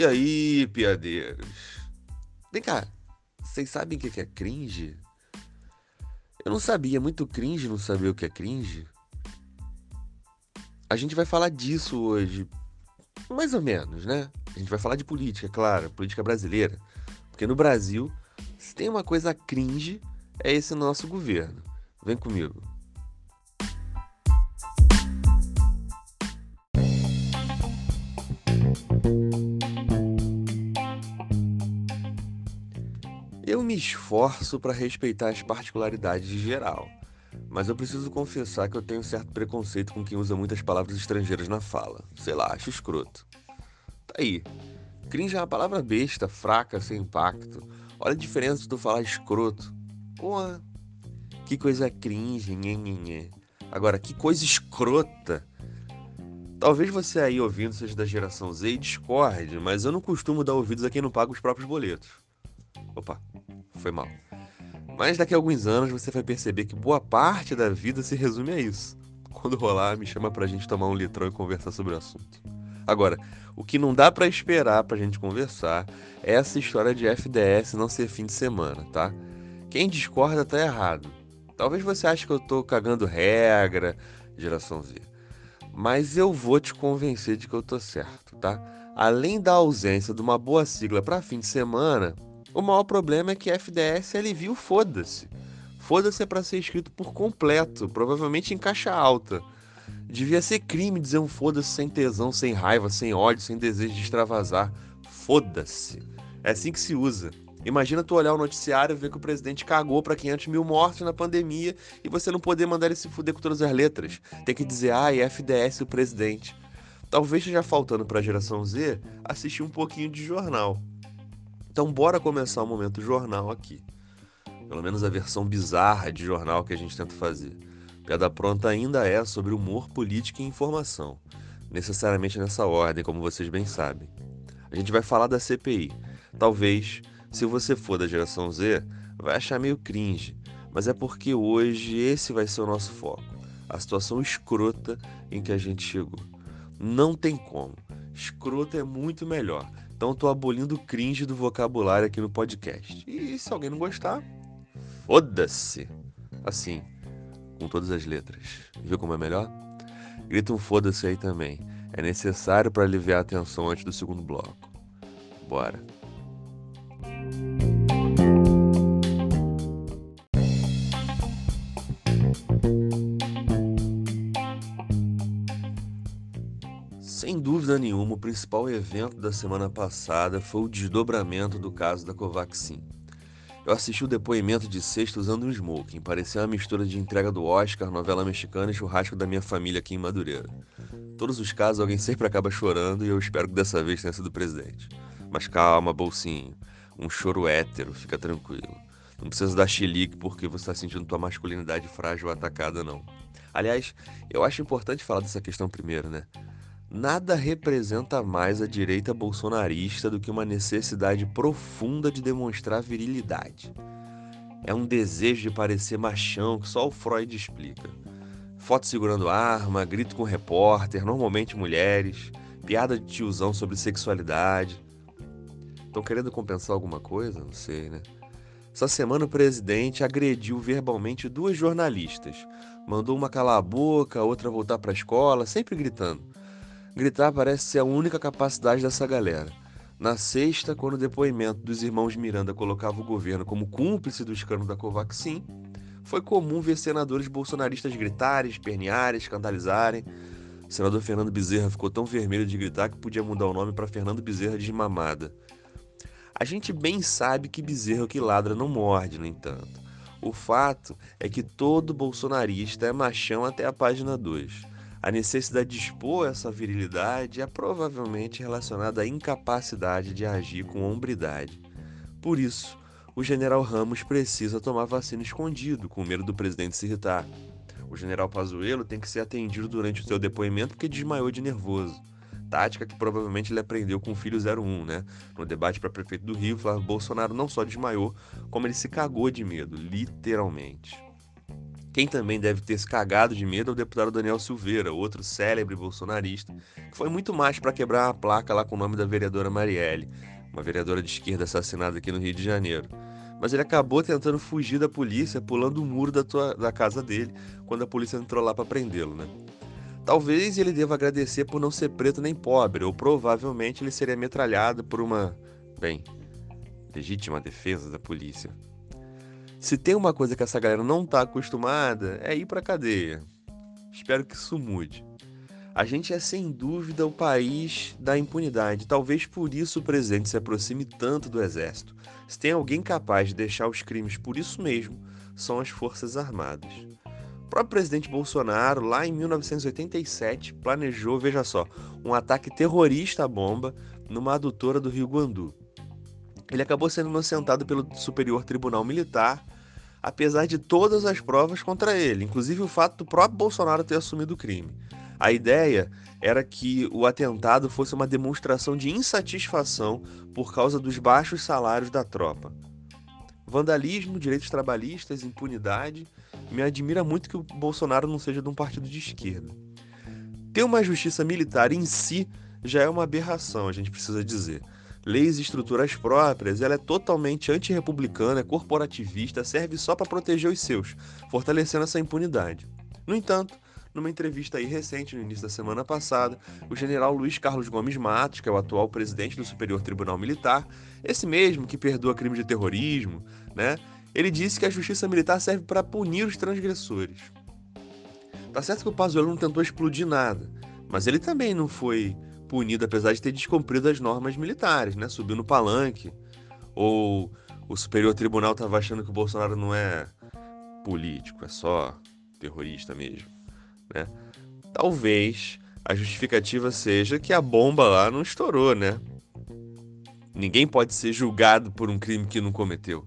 E aí, piadeiros? Vem cá, vocês sabem o que é cringe? Eu não sabia, é muito cringe não saber o que é cringe. A gente vai falar disso hoje, mais ou menos, né? A gente vai falar de política, claro, política brasileira. Porque no Brasil, se tem uma coisa cringe, é esse nosso governo. Vem comigo. Me esforço para respeitar as particularidades de geral, mas eu preciso confessar que eu tenho certo preconceito com quem usa muitas palavras estrangeiras na fala. Sei lá, acho escroto. Tá aí. Cringe é uma palavra besta, fraca, sem impacto. Olha a diferença de tu falar escroto. Porra, que coisa cringe, nhê, nhê, nhê. Agora, que coisa escrota. Talvez você aí ouvindo seja da geração Z e discorde, mas eu não costumo dar ouvidos a quem não paga os próprios boletos. Opa, foi mal. Mas daqui a alguns anos você vai perceber que boa parte da vida se resume a isso. Quando rolar, me chama pra gente tomar um litrão e conversar sobre o assunto. Agora, o que não dá para esperar pra gente conversar é essa história de FDS não ser fim de semana, tá? Quem discorda tá errado. Talvez você ache que eu tô cagando regra, geração Z. Mas eu vou te convencer de que eu tô certo, tá? Além da ausência de uma boa sigla para fim de semana, o maior problema é que FDS alivia o foda-se. Foda-se é para ser escrito por completo, provavelmente em caixa alta. Devia ser crime dizer um foda-se sem tesão, sem raiva, sem ódio, sem desejo de extravasar. Foda-se. É assim que se usa. Imagina tu olhar o noticiário e ver que o presidente cagou para 500 mil mortos na pandemia e você não poder mandar ele se fuder com todas as letras. Tem que dizer, ah, FDS o presidente. Talvez esteja faltando para a geração Z assistir um pouquinho de jornal. Então, bora começar o momento jornal aqui. Pelo menos a versão bizarra de jornal que a gente tenta fazer. Piada Pronta ainda é sobre humor, política e informação. Necessariamente nessa ordem, como vocês bem sabem. A gente vai falar da CPI. Talvez, se você for da geração Z, vai achar meio cringe. Mas é porque hoje esse vai ser o nosso foco. A situação escrota em que a gente chegou. Não tem como. Escroto é muito melhor. Então tô abolindo o cringe do vocabulário aqui no podcast. E se alguém não gostar, foda-se. Assim, com todas as letras. Viu como é melhor? Grita um foda-se aí também. É necessário para aliviar a tensão antes do segundo bloco. Bora. Dúvida nenhuma, o principal evento da semana passada foi o desdobramento do caso da Covaxin. Eu assisti o depoimento de sexta usando um smoking, parecia uma mistura de entrega do Oscar, novela mexicana e churrasco da minha família aqui em Madureira. Todos os casos alguém sempre acaba chorando e eu espero que dessa vez tenha sido presidente. Mas calma, bolsinho. Um choro hétero, fica tranquilo. Não precisa dar chilique porque você está sentindo tua masculinidade frágil atacada, não. Aliás, eu acho importante falar dessa questão primeiro, né? Nada representa mais a direita bolsonarista do que uma necessidade profunda de demonstrar virilidade. É um desejo de parecer machão que só o Freud explica. Foto segurando arma, grito com repórter, normalmente mulheres, piada de tiozão sobre sexualidade. Estão querendo compensar alguma coisa? Não sei, né? Essa semana o presidente agrediu verbalmente duas jornalistas. Mandou uma calar a boca, outra voltar para a escola, sempre gritando. Gritar parece ser a única capacidade dessa galera. Na sexta, quando o depoimento dos irmãos Miranda colocava o governo como cúmplice do escândalo da Covaxin, foi comum ver senadores bolsonaristas gritarem, espernearem, escandalizarem. O senador Fernando Bezerra ficou tão vermelho de gritar que podia mudar o nome para Fernando Bezerra de Mamada. A gente bem sabe que Bezerra que ladra não morde, no entanto. O fato é que todo bolsonarista é machão até a página 2. A necessidade de expor essa virilidade é provavelmente relacionada à incapacidade de agir com hombridade. Por isso, o general Ramos precisa tomar vacina escondido, com medo do presidente se irritar. O general Pazuello tem que ser atendido durante o seu depoimento porque desmaiou de nervoso. Tática que provavelmente ele aprendeu com o filho 01, né? No debate para prefeito do Rio, Flávio Bolsonaro não só desmaiou, como ele se cagou de medo, literalmente. Quem também deve ter se cagado de medo é o deputado Daniel Silveira, outro célebre bolsonarista, que foi muito mais para quebrar a placa lá com o nome da vereadora Marielle, uma vereadora de esquerda assassinada aqui no Rio de Janeiro. Mas ele acabou tentando fugir da polícia, pulando o muro da, tua, da casa dele, quando a polícia entrou lá para prendê-lo, né? Talvez ele deva agradecer por não ser preto nem pobre, ou provavelmente ele seria metralhado por uma, bem, legítima defesa da polícia. Se tem uma coisa que essa galera não tá acostumada, é ir pra cadeia. Espero que isso mude. A gente é sem dúvida o país da impunidade. Talvez por isso o presidente se aproxime tanto do exército. Se tem alguém capaz de deixar os crimes por isso mesmo, são as Forças Armadas. O próprio presidente Bolsonaro, lá em 1987, planejou, veja só, um ataque terrorista à bomba numa adutora do Rio Guandu. Ele acabou sendo inocentado pelo Superior Tribunal Militar, apesar de todas as provas contra ele, inclusive o fato do próprio Bolsonaro ter assumido o crime. A ideia era que o atentado fosse uma demonstração de insatisfação por causa dos baixos salários da tropa. Vandalismo, direitos trabalhistas, impunidade. Me admira muito que o Bolsonaro não seja de um partido de esquerda. Ter uma justiça militar em si já é uma aberração, a gente precisa dizer leis e estruturas próprias, ela é totalmente antirrepublicana, corporativista, serve só para proteger os seus, fortalecendo essa impunidade. No entanto, numa entrevista aí recente, no início da semana passada, o general Luiz Carlos Gomes Matos, que é o atual presidente do Superior Tribunal Militar, esse mesmo que perdoa crimes de terrorismo, né? Ele disse que a justiça militar serve para punir os transgressores. Tá certo que o Pazuello não tentou explodir nada, mas ele também não foi punido apesar de ter descumprido as normas militares, né? Subiu no palanque. Ou o Superior Tribunal estava achando que o Bolsonaro não é político, é só terrorista mesmo, né? Talvez a justificativa seja que a bomba lá não estourou, né? Ninguém pode ser julgado por um crime que não cometeu.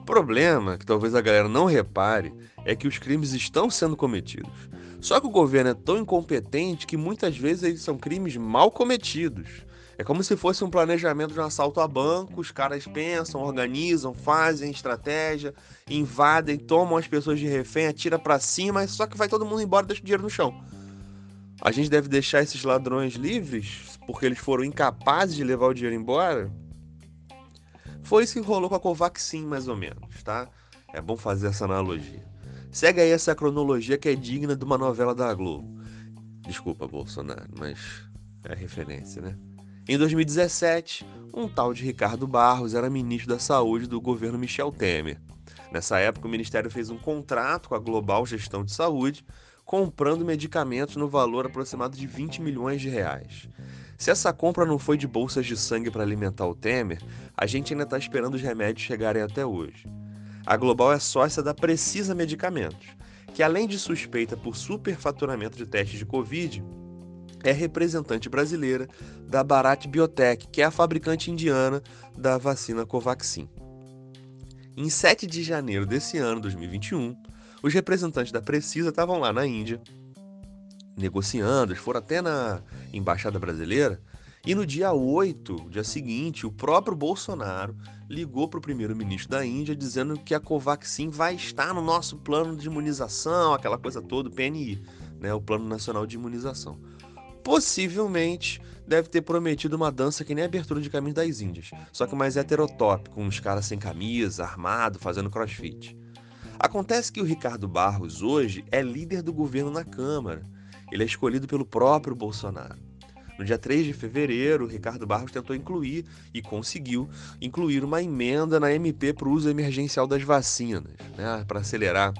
O problema, que talvez a galera não repare, é que os crimes estão sendo cometidos. Só que o governo é tão incompetente que muitas vezes eles são crimes mal cometidos. É como se fosse um planejamento de um assalto a banco, os caras pensam, organizam, fazem estratégia, invadem, tomam as pessoas de refém, atira para cima, só que vai todo mundo embora e deixa o dinheiro no chão. A gente deve deixar esses ladrões livres porque eles foram incapazes de levar o dinheiro embora? Foi isso que rolou com a Covaxin, mais ou menos, tá? É bom fazer essa analogia. Segue aí essa cronologia que é digna de uma novela da Globo. Desculpa, Bolsonaro, mas é referência, né? Em 2017, um tal de Ricardo Barros era ministro da Saúde do governo Michel Temer. Nessa época, o ministério fez um contrato com a Global Gestão de Saúde, comprando medicamentos no valor aproximado de 20 milhões de reais. Se essa compra não foi de bolsas de sangue para alimentar o Temer, a gente ainda está esperando os remédios chegarem até hoje. A Global é sócia da Precisa Medicamentos, que além de suspeita por superfaturamento de testes de Covid, é representante brasileira da Bharat Biotech, que é a fabricante indiana da vacina Covaxin. Em 7 de janeiro desse ano, 2021, os representantes da Precisa estavam lá na Índia, negociando, eles foram até na embaixada brasileira, e no dia 8, dia seguinte, o próprio Bolsonaro ligou para o primeiro-ministro da Índia dizendo que a Covaxin vai estar no nosso plano de imunização, aquela coisa toda, o PNI, né, o Plano Nacional de Imunização. Possivelmente deve ter prometido uma dança que nem a abertura de Caminho das Índias, só que mais heterotópico, uns caras sem camisa, armado, fazendo crossfit. Acontece que o Ricardo Barros hoje é líder do governo na Câmara. Ele é escolhido pelo próprio Bolsonaro. No dia 3 de fevereiro, Ricardo Barros tentou incluir e conseguiu incluir uma emenda na MP para o uso emergencial das vacinas, né, para acelerar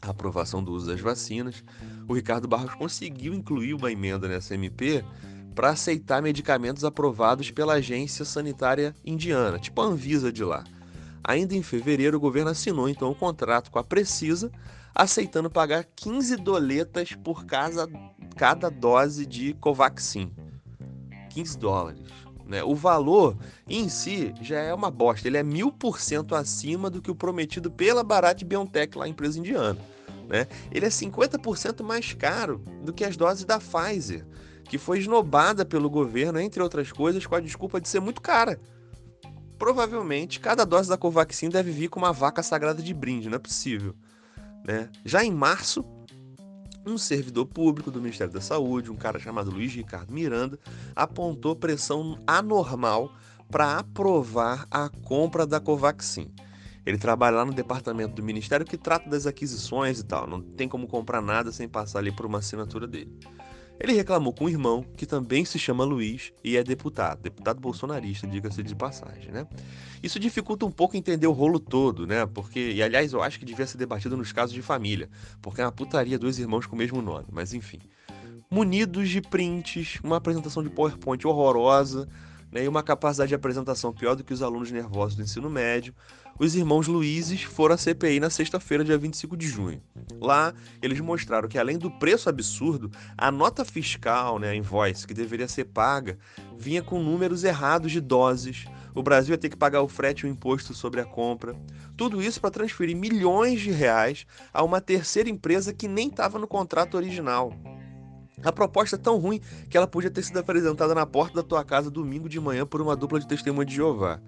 a aprovação do uso das vacinas. O Ricardo Barros conseguiu incluir uma emenda nessa MP para aceitar medicamentos aprovados pela agência sanitária indiana, tipo a Anvisa de lá. Ainda em fevereiro, o governo assinou então o um contrato com a Precisa, aceitando pagar 15 doletas por casa, cada dose de Covaxin. 15 dólares. Né? O valor em si já é uma bosta, ele é mil por cento acima do que o prometido pela Bharat BioNTech, lá empresa indiana. Né? Ele é 50% mais caro do que as doses da Pfizer, que foi esnobada pelo governo, entre outras coisas, com a desculpa de ser muito cara. Provavelmente, cada dose da Covaxin deve vir com uma vaca sagrada de brinde, não é possível. Né? Já em março, um servidor público do Ministério da Saúde, um cara chamado Luiz Ricardo Miranda, apontou pressão anormal para aprovar a compra da Covaxin. Ele trabalha lá no departamento do Ministério que trata das aquisições e tal. Não tem como comprar nada sem passar ali por uma assinatura dele. Ele reclamou com o irmão, que também se chama Luiz e é deputado, deputado bolsonarista, diga-se de passagem, né? Isso dificulta um pouco entender o rolo todo, né? Porque, e aliás, eu acho que devia ser debatido nos casos de família, porque é uma putaria dois irmãos com o mesmo nome, mas enfim. Munidos de prints, uma apresentação de PowerPoint horrorosa, né, e uma capacidade de apresentação pior do que os alunos nervosos do ensino médio, os irmãos Luizes foram à CPI na sexta-feira, dia 25 de junho. Lá, eles mostraram que além do preço absurdo, a nota fiscal, né, a invoice, que deveria ser paga, vinha com números errados de doses. O Brasil ia ter que pagar o frete e o imposto sobre a compra. Tudo isso para transferir milhões de reais a uma terceira empresa que nem estava no contrato original. A proposta é tão ruim que ela podia ter sido apresentada na porta da tua casa domingo de manhã por uma dupla de testemunha de Jeová.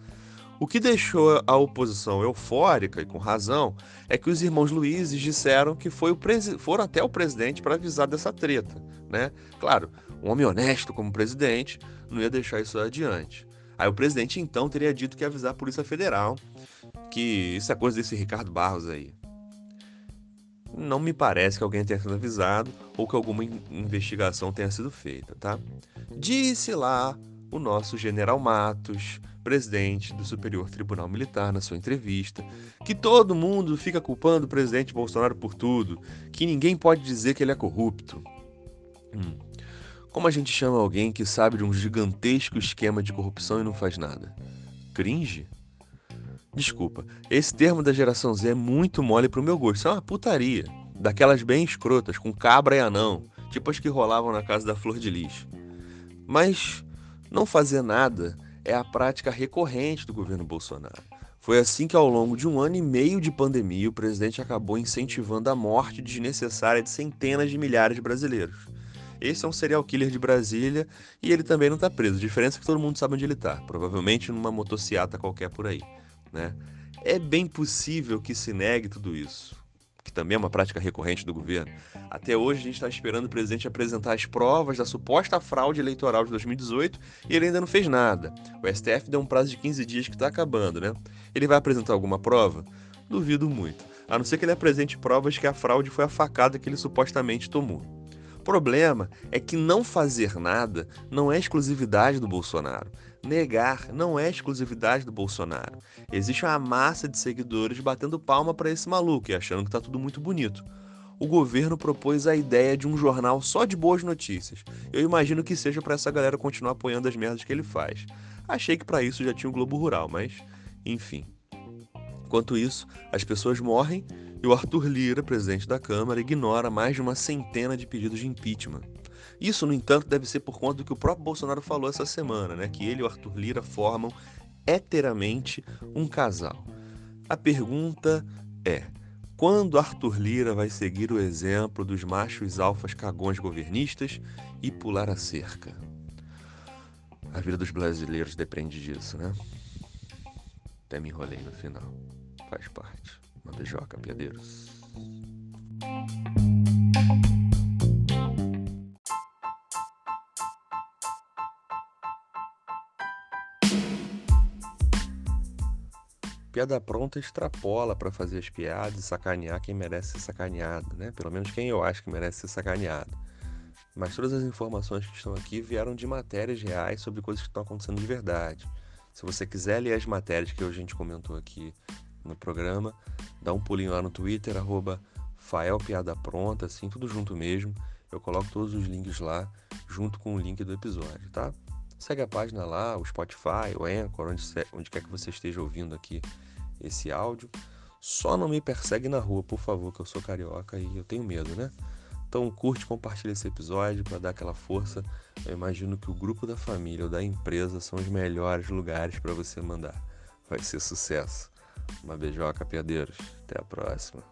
O que deixou a oposição eufórica e com razão é que os irmãos Luizes disseram que foram até o presidente para avisar dessa treta, né? Claro, um homem honesto como presidente não ia deixar isso adiante. Aí o presidente então teria dito que ia avisar a Polícia Federal, que isso é coisa desse Ricardo Barros aí. Não me parece que alguém tenha sido avisado ou que alguma investigação tenha sido feita, tá? Disse lá o nosso general Matos, presidente do Superior Tribunal Militar, na sua entrevista, que todo mundo fica culpando o presidente Bolsonaro por tudo, que ninguém pode dizer que ele é corrupto. Hum. Como a gente chama alguém que sabe de um gigantesco esquema de corrupção e não faz nada? Cringe? Desculpa, esse termo da geração Z é muito mole pro meu gosto. Isso é uma putaria. Daquelas bem escrotas, com cabra e anão, tipo as que rolavam na casa da Flor de Lis. Mas não fazer nada é a prática recorrente do governo Bolsonaro. Foi assim que, ao longo de um ano e meio de pandemia, o presidente acabou incentivando a morte desnecessária de centenas de milhares de brasileiros. Esse é um serial killer de Brasília e ele também não está preso. A diferença é que todo mundo sabe onde ele está, provavelmente numa motociata qualquer por aí. Né? É bem possível que se negue tudo isso que também é uma prática recorrente do governo. Até hoje a gente está esperando o presidente apresentar as provas da suposta fraude eleitoral de 2018 e ele ainda não fez nada. O STF deu um prazo de 15 dias que está acabando, né? Ele vai apresentar alguma prova? Duvido muito. A não ser que ele apresente provas que a fraude foi a facada que ele supostamente tomou. O problema é que não fazer nada não é exclusividade do Bolsonaro. Negar não é exclusividade do Bolsonaro. Existe uma massa de seguidores batendo palma para esse maluco e achando que está tudo muito bonito. O governo propôs a ideia de um jornal só de boas notícias. Eu imagino que seja para essa galera continuar apoiando as merdas que ele faz. Achei que para isso já tinha o Globo Rural, mas enfim. Enquanto isso, as pessoas morrem e o Arthur Lira, presidente da Câmara, ignora mais de uma centena de pedidos de impeachment. Isso, no entanto, deve ser por conta do que o próprio Bolsonaro falou essa semana, né? Que ele e o Arthur Lira formam heteramente um casal. A pergunta é: quando Arthur Lira vai seguir o exemplo dos machos alfas cagões governistas e pular a cerca? A vida dos brasileiros depende disso, né? Até me enrolei no final. Faz parte. Uma beijoca, piadeiros. Piada pronta extrapola para fazer as piadas e sacanear quem merece ser sacaneado, né? Pelo menos quem eu acho que merece ser sacaneado. Mas todas as informações que estão aqui vieram de matérias reais sobre coisas que estão acontecendo de verdade. Se você quiser ler as matérias que a gente comentou aqui no programa, dá um pulinho lá no Twitter, arroba assim, tudo junto mesmo. Eu coloco todos os links lá, junto com o link do episódio, tá? Segue a página lá, o Spotify, o Anchor, onde, onde quer que você esteja ouvindo aqui esse áudio. Só não me persegue na rua, por favor, que eu sou carioca e eu tenho medo, né? Então curte, compartilha esse episódio para dar aquela força. Eu imagino que o grupo da família ou da empresa são os melhores lugares para você mandar. Vai ser sucesso. Uma beijoca, piadeiros. Até a próxima.